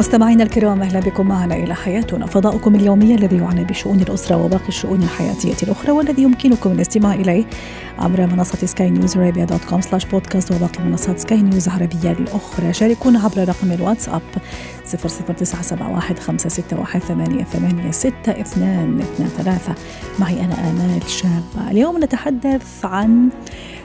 مستمعينا الكرام أهلا بكم معنا إلى حياتنا. فضاؤكم اليومي الذي يعنى بشؤون الأسرة وباقي الشؤون الحياتية الأخرى والذي يمكنكم الاستماع إليه عبر منصة سكاي نيوز عربيه dot com slash podcast وباقي منصات سكاي نيوز العربية الأخرى. شاركونا عبر رقم الواتساب 00971 561 88 معي أنا آمال شابة. اليوم نتحدث عن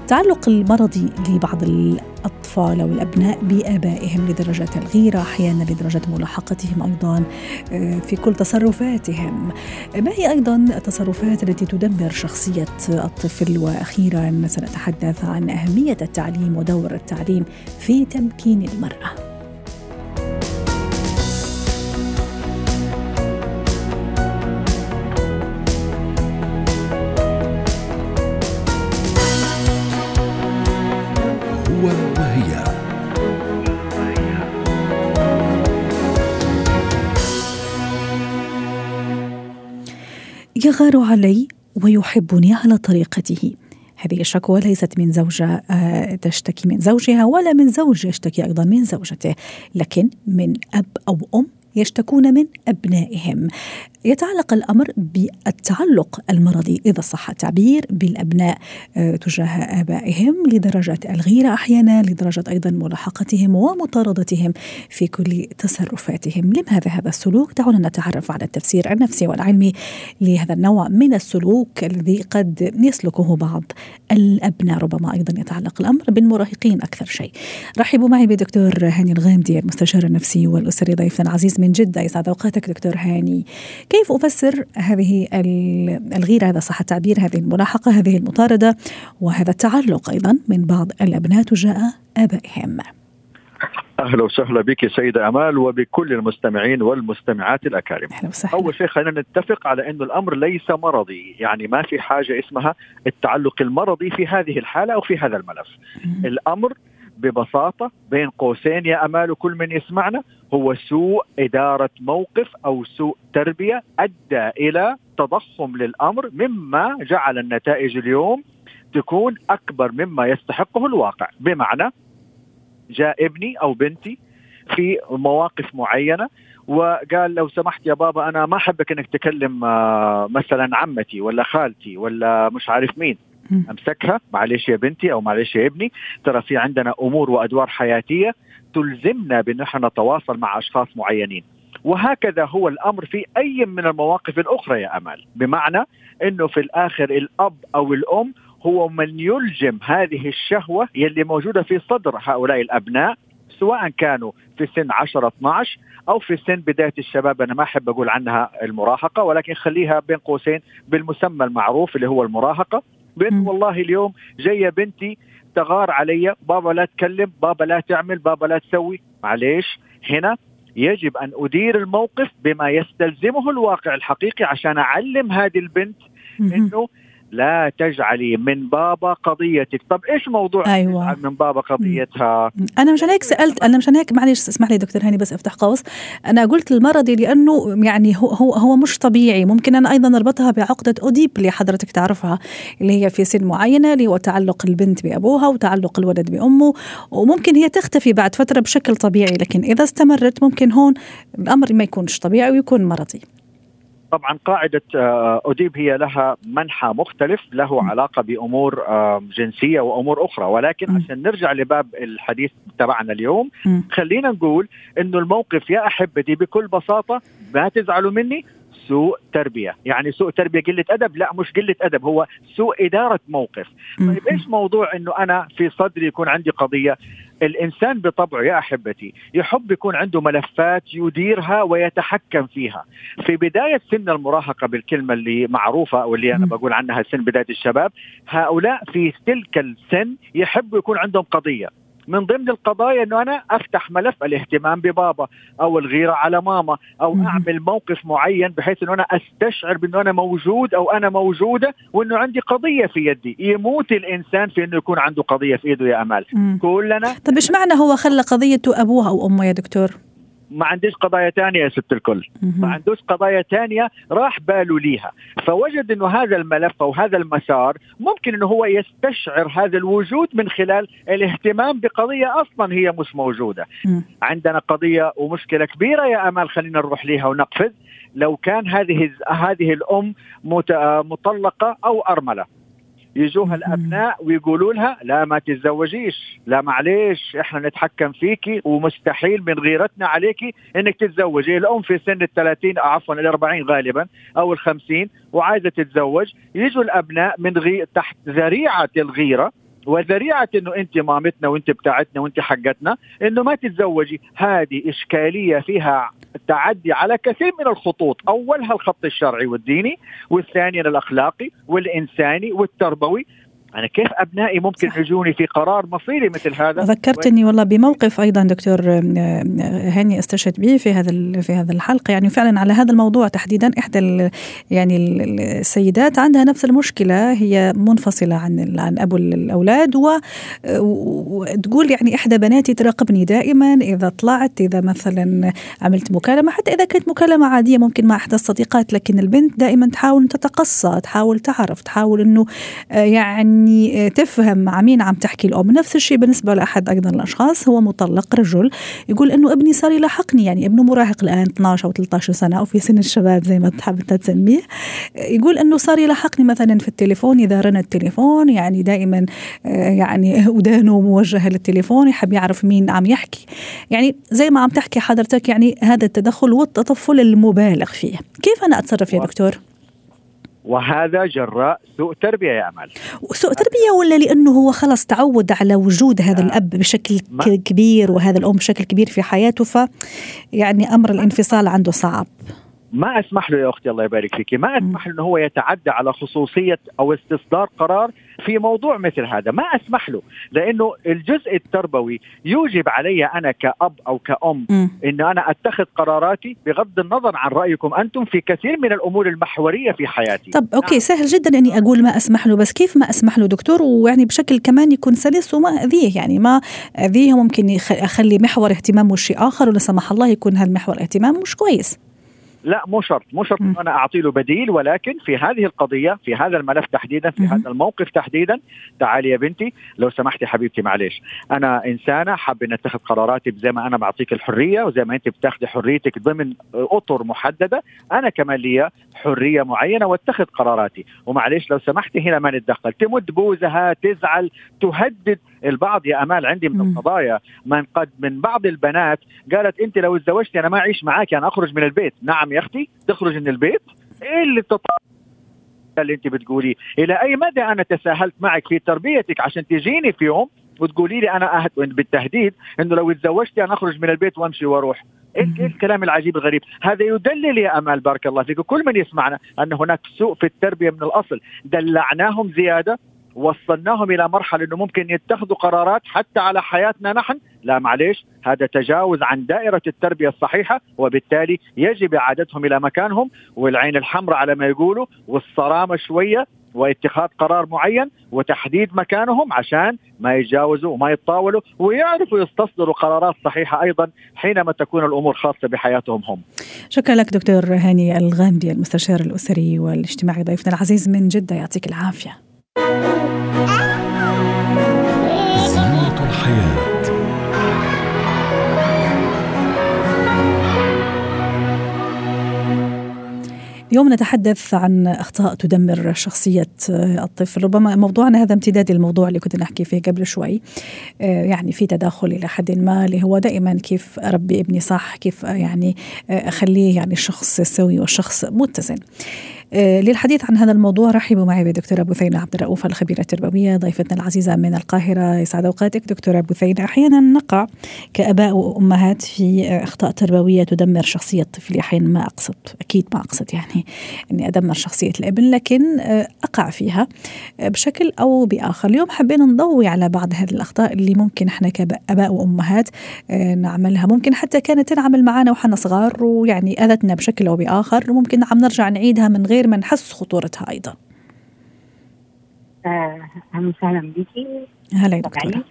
التعلق المرضي لبعض الأطفال أو الأبناء بآبائهم لدرجة الغيرة أحيانا لدرجة ملاحقتهم أيضا آه، في كل تصرفاتهم. ما هي أيضا التصرفات التي تدمر شخصية الطفل؟ وأخيرا سنتحدث عن أهمية التعليم ودور التعليم في تمكين المرأة. يغار علي ويحبني على طريقته. هذه الشكوى ليست من زوجة آه، تشتكي من زوجها ولا من زوج يشتكي أيضا من زوجته لكن من أب أو أم يشتكون من أبنائهم. يتعلق الأمر بالتعلق المرضي إذا صح التعبير بالأبناء آه، تجاه آبائهم لدرجة الغيرة أحيانا لدرجة أيضا ملاحقتهم ومطاردتهم في كل تصرفاتهم. لماذا هذا السلوك؟ دعونا نتعرف على التفسير النفسي والعلمي لهذا النوع من السلوك الذي قد يسلكه بعض الأبناء. ربما أيضا يتعلق الأمر بالمراهقين أكثر شيء. رحبوا معي بدكتور هاني الغامدي المستشار النفسي والأسري ضيفنا العزيز من جدة. يسعد أوقاتك دكتور هاني. كيف أفسر هذه الغيرة هذا صح التعبير هذه الملاحقة هذه المطاردة وهذا التعلق أيضا من بعض الأبناء تجاه آبائهم أهلا وسهلا بك سيدة أمال وبكل المستمعين والمستمعات الأكارم. أهلا وسهلا. أول شيء خلينا نتفق على إنه الأمر ليس مرضي، يعني ما في حاجة اسمها التعلق المرضي في هذه الحالة أو في هذا الملف. م- الأمر ببساطة بين قوسين يا أمال وكل من يسمعنا هو سوء إدارة موقف أو سوء تربية أدى إلى تضخم للأمر مما جعل النتائج اليوم تكون أكبر مما يستحقه الواقع. بمعنى جاء ابني أو بنتي في مواقف معينة وقال لو سمحت يا بابا أنا ما أحبك إنك تكلم آه، مثلا عمتي ولا خالتي ولا مش عارف مين. أمسكها. معلش يا بنتي أو معلش يا ابني. ترى في عندنا أمور وأدوار حياتية تلزمنا بأن إحنا نتواصل مع أشخاص معينين. وهكذا هو الأمر في أي من المواقف الأخرى يا امال بمعنى إنه في الآخر الأب أو الأم هو من يلجم هذه الشهوة يلي موجودة في صدر هؤلاء الأبناء سواء كانوا في سن 10 12 أو في سن بداية الشباب. أنا ما أحب أقول عنها المراهقة ولكن خليها بين قوسين بالمسمى المعروف اللي هو المراهقة. بانه والله اليوم جاية بنتي تغار علي بابا لا تكلم بابا لا تعمل بابا لا تسوي. معليش. هنا يجب أن أدير الموقف بما يستلزمه الواقع الحقيقي عشان أعلم هذه البنت إنه لا تجعلي من بابا قضيتك. طب إيش موضوع أيوة. من بابا قضيتها؟ أنا مشان هيك سألت أنا مشان هيك معلش اسمح لي دكتور هاني بس أفتح قوس. أنا قلت المرضي لأنه يعني هو هو هو مش طبيعي. ممكن أنا أيضا أربطها بعقدة أوديب اللي حضرتك تعرفها اللي هي في سن معينة اللي هو تعلق البنت بأبوها وتعلق الولد بأمه. وممكن هي تختفي بعد فترة بشكل طبيعي لكن إذا استمرت ممكن هون الأمر ما يكونش طبيعي ويكون مرضي. طبعا قاعدة أوديب هي لها منحى مختلف له علاقة بأمور جنسية وأمور أخرى. ولكن عشان نرجع لباب الحديث تبعنا اليوم خلينا نقول أنه الموقف يا أحبتي بكل بساطة ما تزعلوا مني سوء تربية، يعني سوء تربية قلة أدب، لا مش قلة أدب هو سوء إدارة موقف. طيب إيش موضوع إنه أنا في صدري يكون عندي قضية؟ الإنسان بطبعه يا أحبتي يحب يكون عنده ملفات يديرها ويتحكم فيها. في بداية سن المراهقة بالكلمة اللي معروفة واللي أنا بقول عنها سن بداية الشباب، هؤلاء في تلك السن يحبوا يكون عندهم قضية. من ضمن القضايا إنه أنا أفتح ملف الاهتمام ببابا أو الغيرة على ماما أو. أعمل موقف معين بحيث إنه أنا أستشعر بإنه أنا موجود أو أنا موجودة وإنه عندي قضية في يدي، يموت الإنسان في إنه يكون عنده قضية في إيده يا أمال،. كلنا طب إيش معنى هو خلى قضيته ابوها أو أمه يا دكتور؟ ما عنديش قضايا تانية يا ست الكل. ما عندوش قضايا تانية راح باله ليها. فوجد إنه هذا الملف أو هذا المسار ممكن إنه هو يستشعر هذا الوجود من خلال الاهتمام بقضية أصلا هي مش موجودة. عندنا قضية ومشكلة كبيرة يا أمال خلينا نروح ليها ونقفز. لو كان هذه هذه الأم مطلقة أو أرملة. يجوها الأبناء ويقولوا لها لا ما تتزوجيش لا معليش إحنا نتحكم فيكي ومستحيل من غيرتنا عليكي إنك تتزوجي. الأم في سن ال 30 عفوا ال 40 غالبا أو ال 50 وعايزة تتزوج. يجوا الأبناء من غي... تحت ذريعة الغيرة وذريعه إنه أنت مامتنا وأنت بتاعتنا وأنت حقتنا إنه ما تتزوجي. هذه إشكالية فيها تعدي على كثير من الخطوط. أولها الخط الشرعي والديني والثاني الأخلاقي والإنساني والتربوي. أنا كيف أبنائي ممكن يجوني في قرار مصيري مثل هذا؟ ذكرتني والله بموقف أيضا دكتور هاني استشهد به في هذا في هذا الحلقة. يعني فعلا على هذا الموضوع تحديدا إحدى يعني السيدات عندها نفس المشكلة هي منفصلة عن عن أبو الأولاد وتقول يعني إحدى بناتي تراقبني دائما إذا طلعت إذا مثلا عملت مكالمة حتى إذا كانت مكالمة عادية ممكن مع إحدى الصديقات لكن البنت دائما تحاول تتقصى تحاول تعرف تحاول إنه يعني يعني تفهم مع مين عم تحكي الأم. نفس الشيء بالنسبة لأحد أيضا الأشخاص. هو مطلق رجل يقول إنه ابني صار يلاحقني. يعني ابنه مراهق الآن 12 أو 13 سنة أو في سن الشباب زي ما تحب تسميه. يقول إنه صار يلاحقني مثلا في التليفون. إذا رن التليفون يعني دائما يعني ودانه موجهة للتليفون يحب يعرف مين عم يحكي. يعني زي ما عم تحكي حضرتك يعني هذا التدخل والتطفل المبالغ فيه. كيف أنا أتصرف يا دكتور؟ وهذا جراء سوء تربية يا أمل سوء تربية ولا لأنه هو خلص تعود على وجود هذا آه. الأب بشكل. كبير وهذا الأم بشكل كبير في حياته ف يعني أمر الانفصال عنده صعب ما أسمح له يا أختي الله يبارك فيك ما أسمح له إنه هو يتعدى على خصوصية أو استصدار قرار في موضوع مثل هذا ما أسمح له لأنه الجزء التربوي يوجب علي أنا كأب أو كأم إن أنا أتخذ قراراتي بغض النظر عن رأيكم أنتم في كثير من الأمور المحورية في حياتي. طب أوكي نعم. سهل جدا إني أقول ما أسمح له بس كيف ما أسمح له دكتور؟ ويعني بشكل كمان يكون سلس وما أذيه يعني ما أذيه ممكن أخلي محور اهتمامه شيء آخر ولا سمح الله يكون هالمحور اهتمام مش كويس. لا مو شرط. مو شرط إنه أنا أعطي له بديل ولكن في هذه القضية في هذا الملف تحديدا في هذا الموقف تحديدا تعالي يا بنتي لو سمحتي حبيبتي معلش أنا إنسانة حابه ان أتخذ قراراتي زي ما أنا بعطيك الحرية وزي ما انت بتاخذي حريتك ضمن أطر محددة. أنا كمان لي حرية معينة واتخذ قراراتي. ومعلش لو سمحتي هنا ما نتدخل تمد بوزها تزعل تهدد البعض. يا أمال عندي من القضايا من قد من بعض البنات قالت انت لو تزوجتي أنا ما أعيش معك أنا أخرج من البيت. نعم يا أختي تخرج من البيت. إيه اللي تطلع؟ اللي أنت بتقولي. إلى أي مدى أنا تساهلت معك في تربيتك؟ عشان تجيني في يوم وتقولي لي أنا أهد بالتهديد إنه لو تزوجتي أنا أخرج من البيت وأمشي وأروح. إيه الكلام العجيب الغريب؟ هذا يدلل يا أمال بارك الله فيك. كل من يسمعنا أن هناك سوء في التربية من الأصل. دلعناهم زيادة وصلناهم إلى مرحلة إنه ممكن يتخذوا قرارات حتى على حياتنا نحن لا معليش هذا تجاوز عن دائرة التربية الصحيحة وبالتالي يجب إعادتهم إلى مكانهم والعين الحمراء على ما يقولوا والصرامة شوية واتخاذ قرار معين وتحديد مكانهم عشان ما يتجاوزوا وما يتطاولوا ويعرفوا يستصدروا قرارات صحيحة أيضا حينما تكون الأمور خاصة بحياتهم هم. شكرا لك دكتور هاني الغامدي المستشار الأسري والإجتماعي ضيفنا العزيز من جدة يعطيك العافية. اليوم نتحدث عن أخطاء تدمر شخصية الطفل. ربما موضوعنا هذا امتداد الموضوع اللي كنت نحكي فيه قبل شوي. يعني في تداخل إلى حد ما اللي هو دائما كيف أربي ابني صح كيف يعني أخليه يعني شخص سوي وشخص متزن. آه، للحديث عن هذا الموضوع رحبوا معي بدكتورة بثينة عبد الرؤوف الخبيرة التربوية ضيفتنا العزيزة من القاهرة. يسعد أوقاتك دكتورة بثينة. أحيانا نقع كأباء وأمهات في أخطاء تربوية تدمر شخصية طفلي أحيانا ما أقصد أكيد ما أقصد يعني أني أدمر شخصية الابن لكن آه، أقع فيها بشكل أو بآخر. اليوم حبينا نضوي على بعض هذه الأخطاء اللي ممكن إحنا كأباء وأمهات آه، نعملها. ممكن حتى كانت تنعمل معنا وحنا صغار ويعني أذتنا بشكل أو بآخر وممكن عم نرجع نعيدها من غير غير ما نحس خطورتها أيضا. أهلا وسهلا بيكي. هلا يا دكتورة.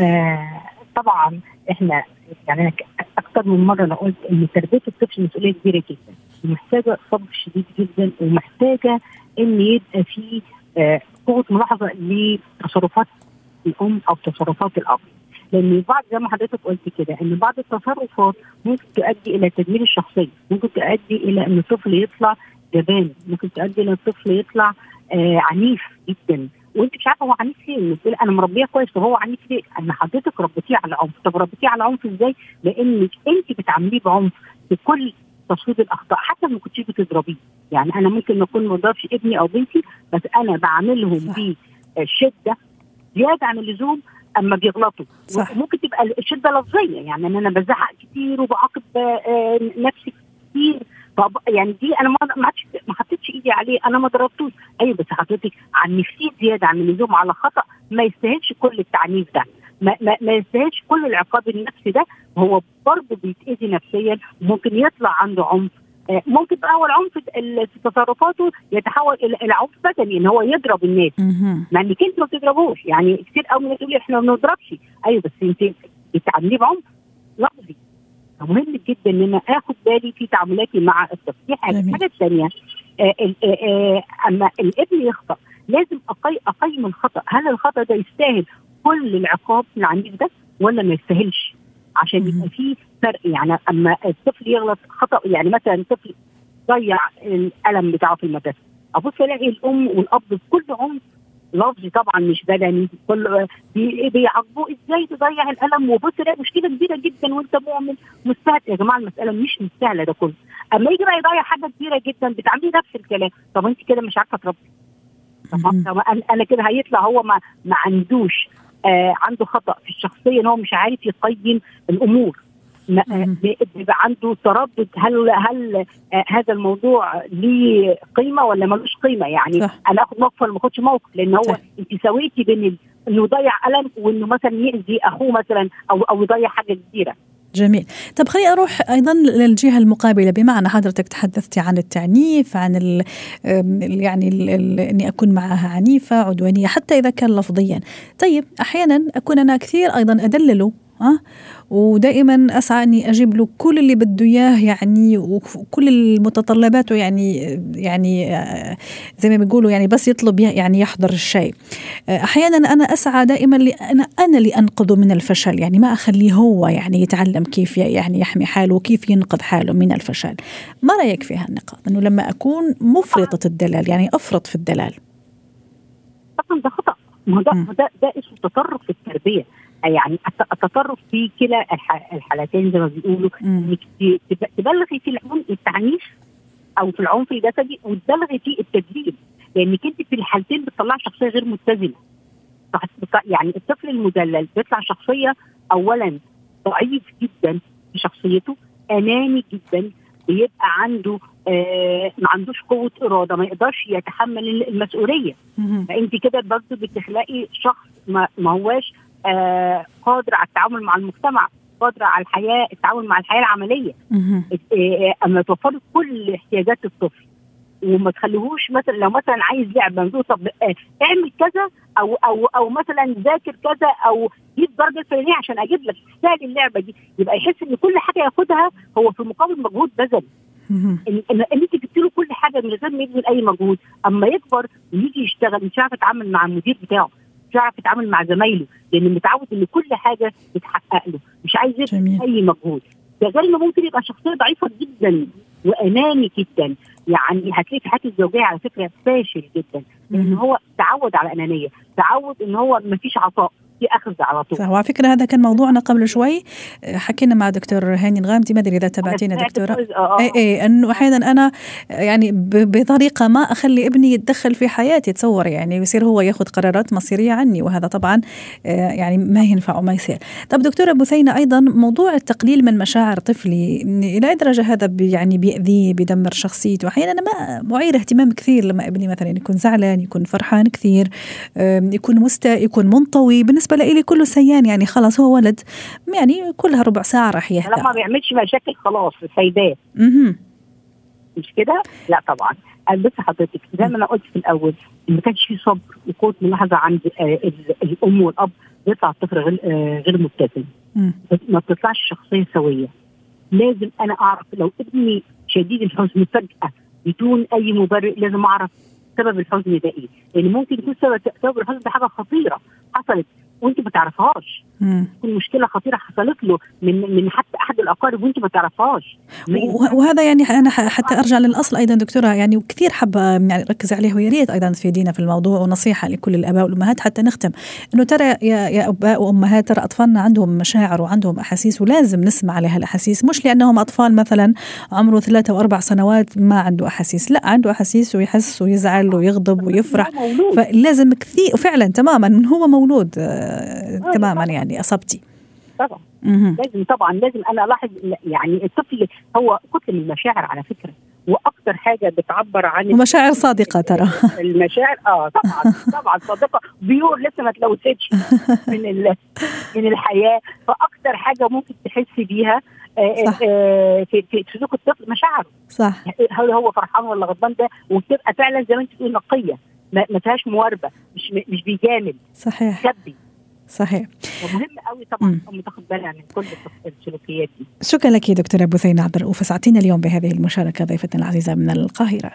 آه طبعا إحنا يعني أكثر من مرة أنا قلت إن تربية الطفل مسؤولية كبيرة جدا ومحتاجه صبر شديد جدا ومحتاجة إن يبقى في آه، قوة ملاحظة لتصرفات الأم أو تصرفات الأب. لأن بعض زي ما حضرتك قلت كده إن بعض التصرفات ممكن تؤدي إلى تدمير الشخصية، ممكن تؤدي إلى إن الطفل يطلع جبان، ممكن تؤدي إلى الطفل يطلع آه عنيف جدا. وأنت مش عارفة هو عنيف ليه بتقول أنا مربيه كويس وهو عنيف ليه؟ ان حضرتك ربيتيه على عنف، طب ربيتيه على عنف إزاي؟ لأنك أنت بتعامليه بعنف في كل تصويب الأخطاء حتى ما كنتيش بتضربيه، يعني أنا ممكن ما أكون ما اضربش ابني أو بنتي بس أنا بعاملهم بشده زيادة عن اللزوم أما بيغلطوا. صح. ممكن تبقى الشدة لفظية. يعني إن أنا بزعق كتير وبعاقب آه، نفسي كتير. طب يعني دي أنا ما ما حطيتش إيدي عليه أنا ما ضربتوش. أيوه بس حضرتك عنفتيه زيادة عن اللزوم على خطأ ما يستاهلش كل التعنيف ده. ما, ما, ما يستاهلش كل العقاب النفسي ده. هو برضه بيتأذي نفسيا ممكن يطلع عنده عنف. آه، ممكن بقى هو العنف ال- في تصرفاته يتحول إلى عنف بدني إن هو يضرب الناس. مع انك انت ما بتضربوش يعني كتير قوي من تقولي إحنا ما بنضربش. أيوه بس أنت بتعامليه بعنف لفظي. مهم جدا إن أنا آخد بالي في تعاملاتي مع الطفل دي حاجة. الحاجة الثانية ال- أما الابن يخطأ لازم أقيم الخطأ. هل الخطأ ده يستاهل كل العقاب العنيف ده ولا ما يستاهلش؟ عشان. يبقى في فرق. يعني أما الطفل يغلط خطأ يعني مثلا طفل ضيع القلم بتاعه في المدرسة. أبص ألاقي الأم والأب بكل عنف لفظي طبعا مش بدني كل بي- بيعاقبوه إزاي؟ تضيع القلم وبص الاقي مشكلة كبيرة جدا وأنت مؤمن مستهل يا جماعة المسألة مش مستاهلة ده كله. أما يجي بقى يضيع حاجة كبيرة جدا بتعملي نفس الكلام. طب أنت كده مش عارفة تربي. طب أنا كده هيطلع هو ما ما عندوش آه عنده خطأ في الشخصية إن هو مش عارف يقيم الأمور. بيبقى عنده تردد هل هل آه هذا الموضوع ليه قيمة ولا ملوش قيمة؟ يعني صح. أنا آخد موقف ولا ما آخدش موقف؟ لأن هو. أنت سويتي بين إنه يضيع قلم وإنه مثلا يأذي أخوه مثلا أو أو يضيع حاجة كبيرة. جميل. طب خليني أروح أيضا للجهة المقابلة. بمعنى حضرتك تحدثتي عن التعنيف عن ال ال- يعني ال أني أكون معها عنيفة عدوانية حتى إذا كان لفظيا. طيب أحيانا أكون أنا كثير أيضا أدلله ها ودائما أسعى أني أجيب له كل اللي بده إياه يعني وكل المتطلبات يعني يعني آه، زي ما بيقولوا يعني بس يطلب يعني يحضر الشيء آه، أحيانا أنا أسعى دائما لأنا أنا اللي انقذه من الفشل يعني ما أخليه هو يعني يتعلم كيف يعني يحمي حاله وكيف ينقذ حاله من الفشل. ما رأيك في هالنقاط؟ إنه لما أكون مفرطة الدلال يعني أفرط في الدلال. طبعا ده خطأ. ما ده. ده ده اسمه تطرف في التربية. يعني الت- التطرف في كلا الح- الحالتين زي ما بيقولوا. إنك تبلغي في العنف التعنيف أو في العنف الجسدي وتبلغي في التدليل لأنك أنت في الحالتين بتطلع شخصية غير متزنة يعني الطفل المدلل بيطلع شخصية اولا ضعيف جدا في شخصيته أناني جدا بيبقى عنده آه ما عندوش قوة إرادة ما يقدرش يتحمل المسؤولية. فأنت كده برضه بتخلقي شخص ما, ما هواش قادر على التعامل مع المجتمع قادر على الحياة التعامل مع الحياة العملية. مهم. آه، أما توفري كل احتياجات الطفل. وما تخليهوش مثلا لو مثلا عايز لعبه نقول طب آه، اعمل كذا أو أو أو مثلا ذاكر كذا أو جيب درجة الفلانيه عشان أجيب لك تستاهل اللعبة دي. يبقى يحس إن كل حاجة ياخدها هو في مقابل مجهود بذل. إن إن إن أنت جبت له كل حاجة من غير ما يبذل اي مجهود أما يكبر ويجي يشتغل مش عارف يتعامل مع المدير بتاعه. مش عارف يتعامل مع زمايله لأن متعود إن كل حاجة بتحقق له مش عايز. يبذل أي مجهود ده غير انه ممكن يبقى شخصية ضعيفة جدا واناني جدا يعني هتلاقي في حياته الزوجية على فكرة فاشل جدا لأن. هو تعود على أنانية تعود إن هو ما فيش عطاء اخذ على طول. صح وعلى فكرة هذا كان موضوعنا قبل شوي. حكينا مع دكتور هاني الغامدي ما أدري إذا تابعتينا آه. اي اي انه أحيانا أنا يعني بطريقة ما أخلي ابني يتدخل في حياتي تصور يعني يصير هو ياخذ قرارات مصيرية عني وهذا طبعا آه، يعني ما ينفع وما يصير. طب دكتورة بثينه أيضا موضوع التقليل من مشاعر طفلي إلى أي درجة هذا يعني بيأذيه بيدمر شخصيته؟ أحيانا أنا ما معير اهتمام كثير لما ابني مثلا يكون زعلان يكون فرحان كثير يكون مستاء يكون منطوي. بالنسبة لي كله سيان يعني خلاص هو ولد يعني كلها ربع ساعة راح يهدى. لما ما بيعملش مشاكل خلاص سايباه مهم. مش كده؟ لا طبعا بص حضرتك زي ما أنا قلت في الأول ما كانش في صبر وقوه ملاحظه عند آه، ال- الأم والأب بيطلع الطفل غير آه، غير مم. ما بتطلعش شخصية سوية لازم أنا أعرف لو ابني شديد الحزن فجأة بدون أي مبرر لازم أعرف سبب الحزن ده إيه لأن ممكن يكون سبب سبب الحزن ده حاجة خطيرة حصلت وانت ما تعرفهاش. تكون مشكلة خطيرة حصلت له من من حتى أحد الأقارب وأنت ما تعرفهاش. وه- وهذا يعني أنا حتى أرجع للأصل أيضا دكتورة يعني وكثير حابة يعني اركز عليه ويا ريت أيضا تفيدينا في الموضوع ونصيحة لكل الآباء والأمهات حتى نختم. إنه ترى يا يا أباء وأمهات ترى أطفالنا عندهم مشاعر وعندهم أحاسيس ولازم نسمع لها الأحاسيس. مش لأنهم أطفال مثلا عمره ثلاثة وأربع سنوات ما عنده أحاسيس. لا عنده أحاسيس ويحس ويزعل ويغضب ويفرح. فلازم كثير وفعلا تماما من هو مولود آه تماما يعني. أصبتي. طبعا. لازم طبعا لازم أنا ألاحظ يعني الطفل هو كتله من المشاعر على فكرة وأكثر حاجة بتعبر عن ومشاعر صادقة ترى. المشاعر آه طبعا طبعا صادقة. بيور لسه ما اتلوثتش من من الحياة فاكثر حاجة ممكن تحسي بيها آه، صح. آه، في سلوك الطفل مشاعره. صح. هل هو فرحان ولا غضبان؟ ده وبتبقى فعلا زي ما أنت بتقولي نقية ما فيهاش مواربه مش مش بيجامل. صحيح. شبي صحيح. ومهم قوي طبعا مم. ام تاخد بالها من كل السلوكيات دي. شكرا لك دكتورة بثينة عبد الرؤوف. سعدتينا اليوم بهذه المشاركة ضيفتنا العزيزة من القاهرة.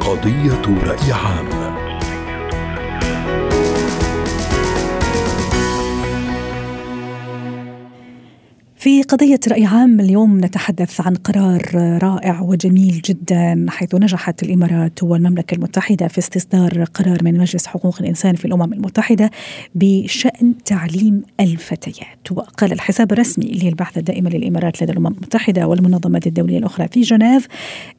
قضية رأي عام في قضية رأي عام اليوم نتحدث عن قرار رائع وجميل جدا حيث نجحت الإمارات والمملكة المتحدة في استصدار قرار من مجلس حقوق الإنسان في الأمم المتحدة بشأن تعليم الفتيات. وقال الحساب الرسمي للبحث الدائم للإمارات لدى الأمم المتحدة والمنظمات الدولية الأخرى في جنيف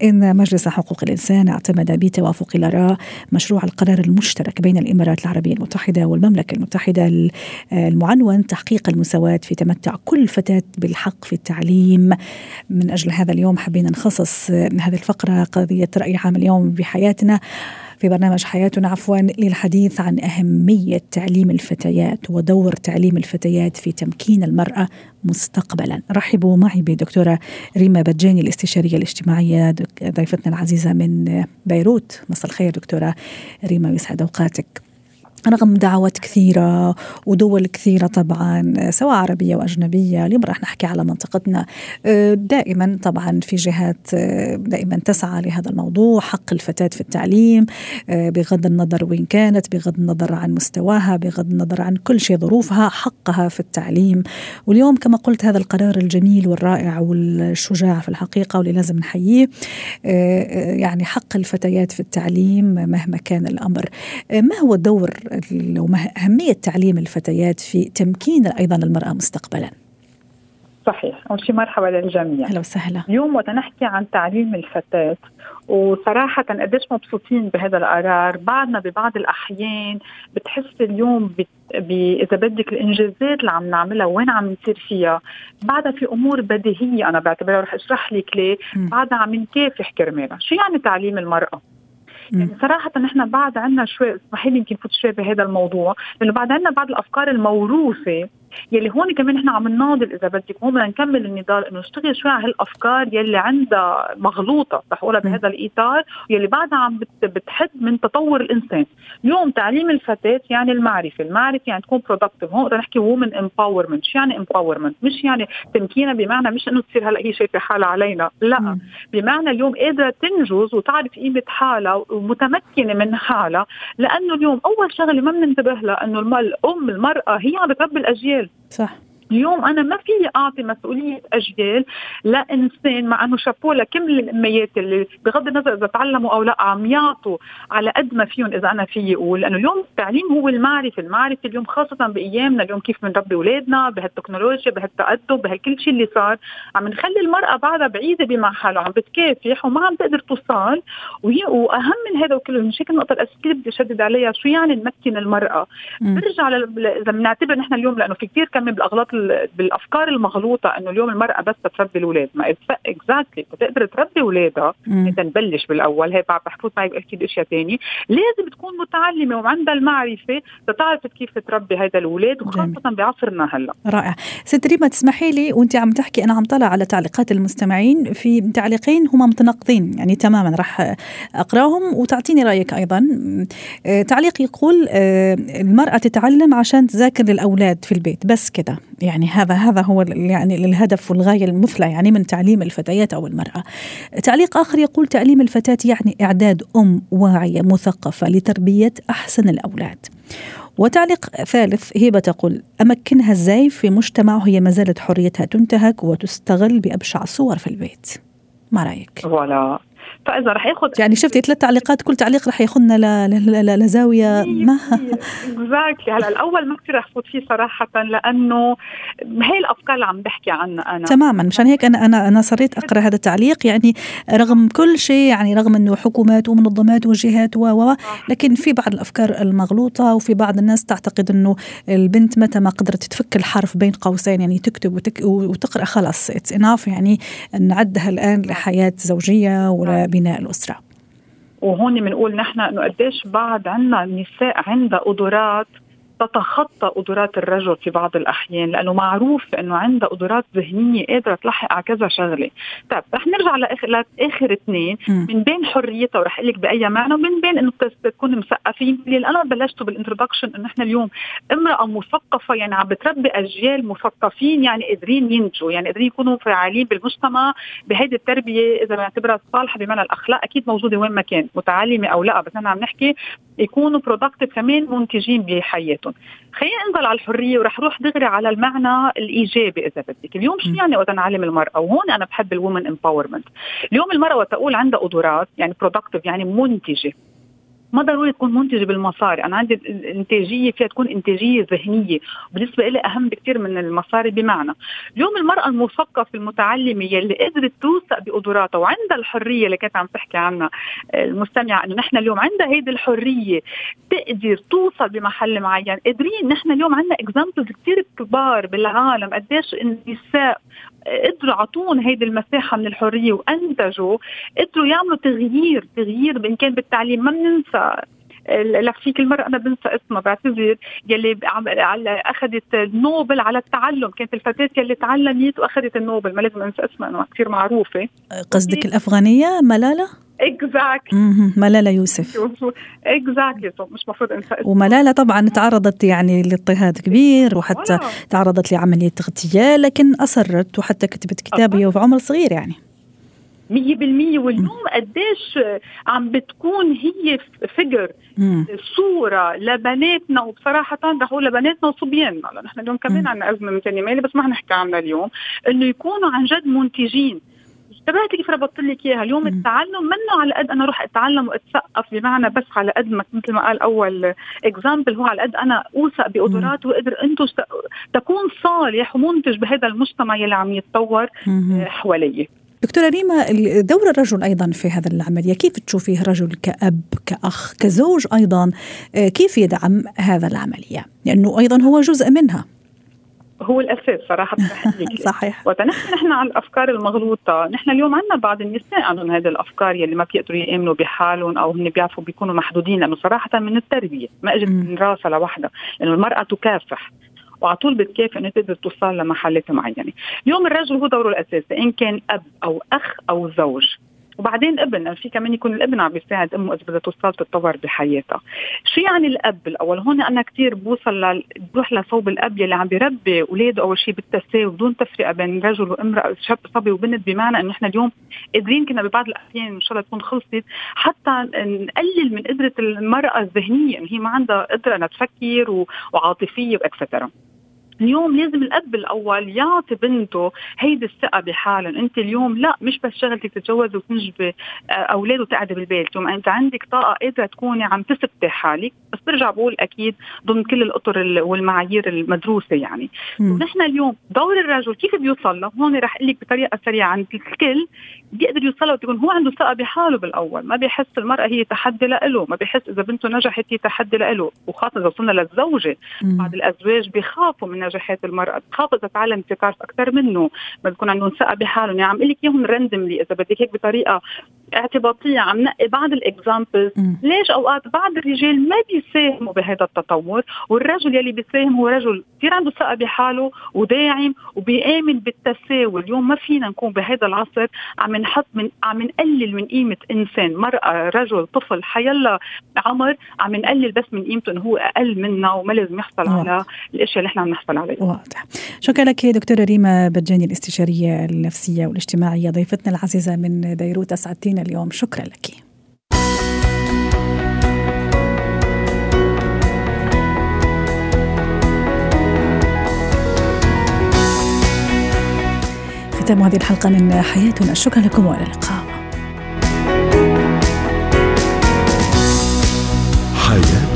إن مجلس حقوق الإنسان اعتمد بتوافق الآراء مشروع القرار المشترك بين الإمارات العربية المتحدة والمملكة المتحدة المعنون تحقيق المساواة في تمتع كل فتاة بالحق في التعليم. من أجل هذا اليوم حبينا نخصص هذه الفقرة قضية رأي عام اليوم بحياتنا في برنامج حياتنا عفوا للحديث عن أهمية تعليم الفتيات ودور تعليم الفتيات في تمكين المرأة مستقبلا. رحبوا معي بدكتورة ريما بجاني الاستشارية الاجتماعية ضيفتنا العزيزة من بيروت. مساء الخير دكتورة ريما يسعد أوقاتك. رغم دعوات كثيرة ودول كثيرة طبعا سواء عربية وأجنبية اليوم راح نحكي على منطقتنا. دائما طبعا في جهات دائما تسعى لهذا الموضوع حق الفتاة في التعليم بغض النظر وين كانت بغض النظر عن مستواها بغض النظر عن كل شيء ظروفها حقها في التعليم. واليوم كما قلت هذا القرار الجميل والرائع والشجاع في الحقيقة واللي لازم نحييه. يعني حق الفتيات في التعليم مهما كان الأمر. ما هو الدور أهمية تعليم الفتيات في تمكين أيضا المرأة مستقبلا. صحيح. أول شيء مرحبا للجميع. أهلا وسهلا. اليوم وقت نحكي عن تعليم الفتاة وصراحة قديش مبسوطين بهذا القرار. بعدنا ببعض الأحيان بتحس اليوم بت... ب... إذا بدك الإنجازات اللي عم نعملها وين عم نصير فيها. بعدها في أمور بديهية أنا بعتبرها رح أشرح لك ليه. بعدها عم نكافح كرمالها شو يعني تعليم المرأة؟ يعني صراحة نحن بعد عنا شوي اسمحي لي يمكن فوت شوي بهذا الموضوع لأنه بعد عنا بعض الأفكار الموروثة يلي هون كمان نحن عم نناضل إذا بدك هون بدنا نكمل النضال إنه نشتغل شوي على هالأفكار يلي عندها مغلوطة رح اقولها بهذا الإطار يلي بعدها عم بتحد من تطور الإنسان، اليوم تعليم الفتاة يعني المعرفة، المعرفة يعني تكون productive، هون بدنا نحكي women empowerment، شو يعني empowerment؟ مش يعني تمكينها بمعنى مش إنه تصير هلأ هي شايفة حالها علينا، لا. م. بمعنى اليوم قادرة تنجز وتعرف قيمة حالها ومتمكنة من حالها، لأنه اليوم أول شغلة ما بننتبه لها إنه الأم المرأة هي عم بتربي الأجيال. صح. اليوم أنا ما في أعطي مسؤولية أجيال لإنسان مع أنه شابوه لكل الاميات اللي بغض النظر إذا تعلموا أو لا عم يعطوا على قد ما فيهم إذا أنا في أقول. لأنه اليوم التعليم هو المعرفة، المعرفة اليوم خاصة بأيامنا اليوم كيف بنربي أولادنا بهالتكنولوجيا بهالتقدم بهالكل شيء اللي صار. عم نخلي المرأة بعدها بعيدة بمحلها عم بتكافح وما عم تقدر توصل. وأهم من هذا وكله مش هيك النقطة الأساسية اللي بدي أشدد عليها شو يعني نمكن المرأة؟ برجع إذا بنعتبر نحن اليوم لأنه في كثير كم بالأغلاط بال... بالأفكار المغلوطة إنه اليوم المرأة بس تربي الأولاد. ما اكزاكتلي بتقدر تربي أولادها إذا نبلش بالأول. هي بعد بحفوت معي باكيد أشياء ثانية لازم تكون متعلمة وعندها المعرفة لتعرف كيف تربي هذا الأولاد وخاصة بعصرنا هلأ. رائع. ست ريما تسمحي لي وأنت عم تحكي أنا عم طلع على تعليقات المستمعين. في تعليقين هما متناقضين يعني تماما راح أقراهم وتعطيني رأيك أيضا. آه، تعليق يقول آه، المرأة تتعلم عشان تذاكر للأولاد في البيت بس كده. يعني هذا هذا هو يعني الهدف والغاية المثلى يعني من تعليم الفتيات أو المرأة. تعليق آخر يقول تعليم الفتاة يعني إعداد أم واعية مثقفة لتربية أحسن الأولاد. وتعليق ثالث هبة تقول أمكنها إزاي في مجتمع وهي ما زالت حريتها تنتهك وتستغل بأبشع الصور في البيت. ما رأيك؟ ولا فإذا رح ياخذ يعني شفتي ثلاث تعليقات كل تعليق رح ياخذنا لزاوية ما؟ exactly هلا الأول ما كثير رح فوت فيه صراحة لأنه هي الأفكار اللي عم بحكي عنها أنا. تماما. مشان هيك أنا أنا أنا أصريت أقرأ هذا التعليق. يعني رغم كل شيء يعني رغم إنه حكومات ومنظمات وجهات و لكن في بعض الأفكار المغلوطة وفي بعض الناس تعتقد إنه البنت متى ما قدرت تفك الحرف بين قوسين يعني تكتب وتك وتقرأ خلاص اتس اناف يعني نعدها الآن لحياة زوجية ولا بناء الأسرة. وهون بنقول نحن إنه قديش بعد عندنا نساء عندها قدرات تتخطى قدرات الرجل في بعض الأحيان لأنه معروف إنه عندها قدرات ذهنية قادرة تلحق على كذا شغلة. طيب رح نرجع لاخر لآخر اثنين. من بين حريتها ورح أقول لك بأي معنى ومن بين إنه تكون مثقفين. اللي أنا بلشته بال introduction إنه نحن اليوم امرأة مثقفة يعني عم بتربي أجيال مثقفين يعني قادرين ينتجوا يعني قادرين يكونوا فعالين بالمجتمع بهيدي التربية. إذا بنعتبرها صالحة بمعنى الأخلاق أكيد موجودة وين ما كان متعلمة أو لا بس أنا عم نحكي يكونوا productive كمان منتجين بحياتهم. خلينا ننزل على الحرية ورح روح دغري على المعنى الإيجابي إذا بدك. اليوم شو يعني وقت نعلم المرأة؟ وهون أنا بحب ال women empowerment اليوم المرأة وقت أقول عندها قدرات يعني productive يعني منتجة. ما ضروري تكون منتجة بالمصاري. أنا عندي الانتاجيه فيها تكون إنتاجية ذهنية. وبالنسبه لي أهم بكثير من المصاري بمعنى. اليوم المرأة المثقفة المتعلمة يلي قدرت توثق بقدراتها وعندها الحرية اللي كانت عم تحكي عنها المستمعة إنه نحن اليوم عندها هيدي الحرية تقدر توصل بمحل معين. قادرين نحن اليوم عندنا examples كثير كبار بالعالم قديش النساء قدروا أعطوهن هيدي المساحة من الحرية وأنتجوا قدروا يعملوا تغيير تغيير ان كان بالتعليم ما بننسى. لفيك المرأة أنا بنسى اسمها بعتذر يلي أخذت نوبل على التعلم كانت الفتاة يلي تعلمت وأخذت النوبل ما لازم أنسى اسمها أنه كثير معروفة. قصدك الأفغانية ملالة؟ exactly ملالة يوسف. exactly مش مفروض أنسى وملالة طبعا تعرضت يعني لاضطهاد كبير وحتى تعرضت لعملية اغتيال لكن أصرت وحتى كتبت كتابية وفي عمر صغير يعني. مية بالمية واليوم قديش عم بتكون هي فيجر صورة لبناتنا وبصراحة رح أقول لبناتنا وصبياننا لأن نحن اليوم كمان عندنا أزمة من تاني مالي بس ما حنحكي عنها اليوم. إنه يكونوا عن جد منتجين. انتبهتي كيف ربطت لك إياها؟ اليوم التعلم منه على قد أنا أروح أتعلم وأتثقف بمعنى بس على قد ما مثل ما قال أول اكزامبل هو على قد أنا أوثق بقدرات وأقدر انتج تكون صالح ومنتج بهذا المجتمع يلي عم يتطور حواليه دكتورة ريما دور الرجل أيضا في هذا العملية كيف تشوفيه رجل كأب كأخ كزوج أيضا؟ كيف يدعم هذا العملية؟ لأنه أيضا هو جزء منها. هو الأساس صراحة. صحيح. وتنحكي نحن عن الأفكار المغلوطة. نحن اليوم عندنا بعض النساء عندهم هذه الأفكار يلي ما بيقدروا يآمنوا بحالهم أو هن بيعرفوا بيكونوا محدودين. لأنه صراحة من التربية ما إجت من راسها لوحدها. لأنه المرأة تكافح. وعلى طول بتكافئ انها تقدر توصل لمحلات معينة، اليوم الرجل هو دوره الأساسي إن كان أب أو أخ أو زوج، وبعدين ابن في كمان يكون الابن عم بيساعد أمه إذا بدها توصل تتطور بحياتها. شو يعني الأب؟ الأول هون أنا كثير بوصل ل... بروح لصوب الأب يلي عم بيربي أولاده أول شيء بالتساوي بدون تفرقة بين رجل وامرأة شاب صبي وبنت بمعنى إنه إحنا اليوم قادرين كنا ببعض الأحيان إن شاء الله تكون خلصت حتى نقلل من قدرة المرأة الذهنية إنه هي ما عندها قدرة إنها تفكر وعاطفية واكسترا اليوم لازم الأب الأول يعطي بنته هيدي الثقة بحالها أنت اليوم لا مش بس شغلتك تتجوزي وتنجبي آه، أولاد وتقعدي بالبيت. اليوم أنت عندك طاقة قادرة تكوني عم تثبتي حالك. بس برجع بقول أكيد ضمن كل الأطر والمعايير المدروسة يعني. ونحن اليوم دور الرجل كيف بيوصل له؟ هون رح أقول لك بطريقة سريعة عند الكل. بيقدر يوصل وتكون هو عنده ثقة بحاله بالأول. ما بيحس المرأة هي تحدي له ما بيحس إذا بنته نجحت هي تحدي له. وخاصة إذا وصلنا للزوجة. بعض الأزواج بيخافوا من نجاحات بتخاف اذا تعلم تعرف أكثر منه. ما بتكون عندهم ثقة بحالهم. يعني عم قلك إياهم randomly إذا بدك هيك بطريقة اعتباطية عم نقي بعض ال examples ليش أوقات بعض الرجال ما بيساهموا بهذا التطور والرجل يلي بيساهم هو رجل كثير عنده ثقة بحاله وداعم وبيآمن بالتساوي اليوم ما فينا نكون بهذا العصر عم نحط من عم نقلل من قيمة إنسان مرأة رجل طفل حيلا عمر عم نقلل بس من قيمته إنه هو أقل منا وما لازم يحصل واضح. على الإشياء اللي إحنا عم نحصل عليها. واضح. شكرا لك دكتورة ريما بجاني الاستشارية النفسية والاجتماعية ضيفتنا العزيزة من بيروت أسعدتينا اليوم. شكرا لك. ختام هذه الحلقة من حياتنا. شكرا لكم وإلى اللقاء. حياتي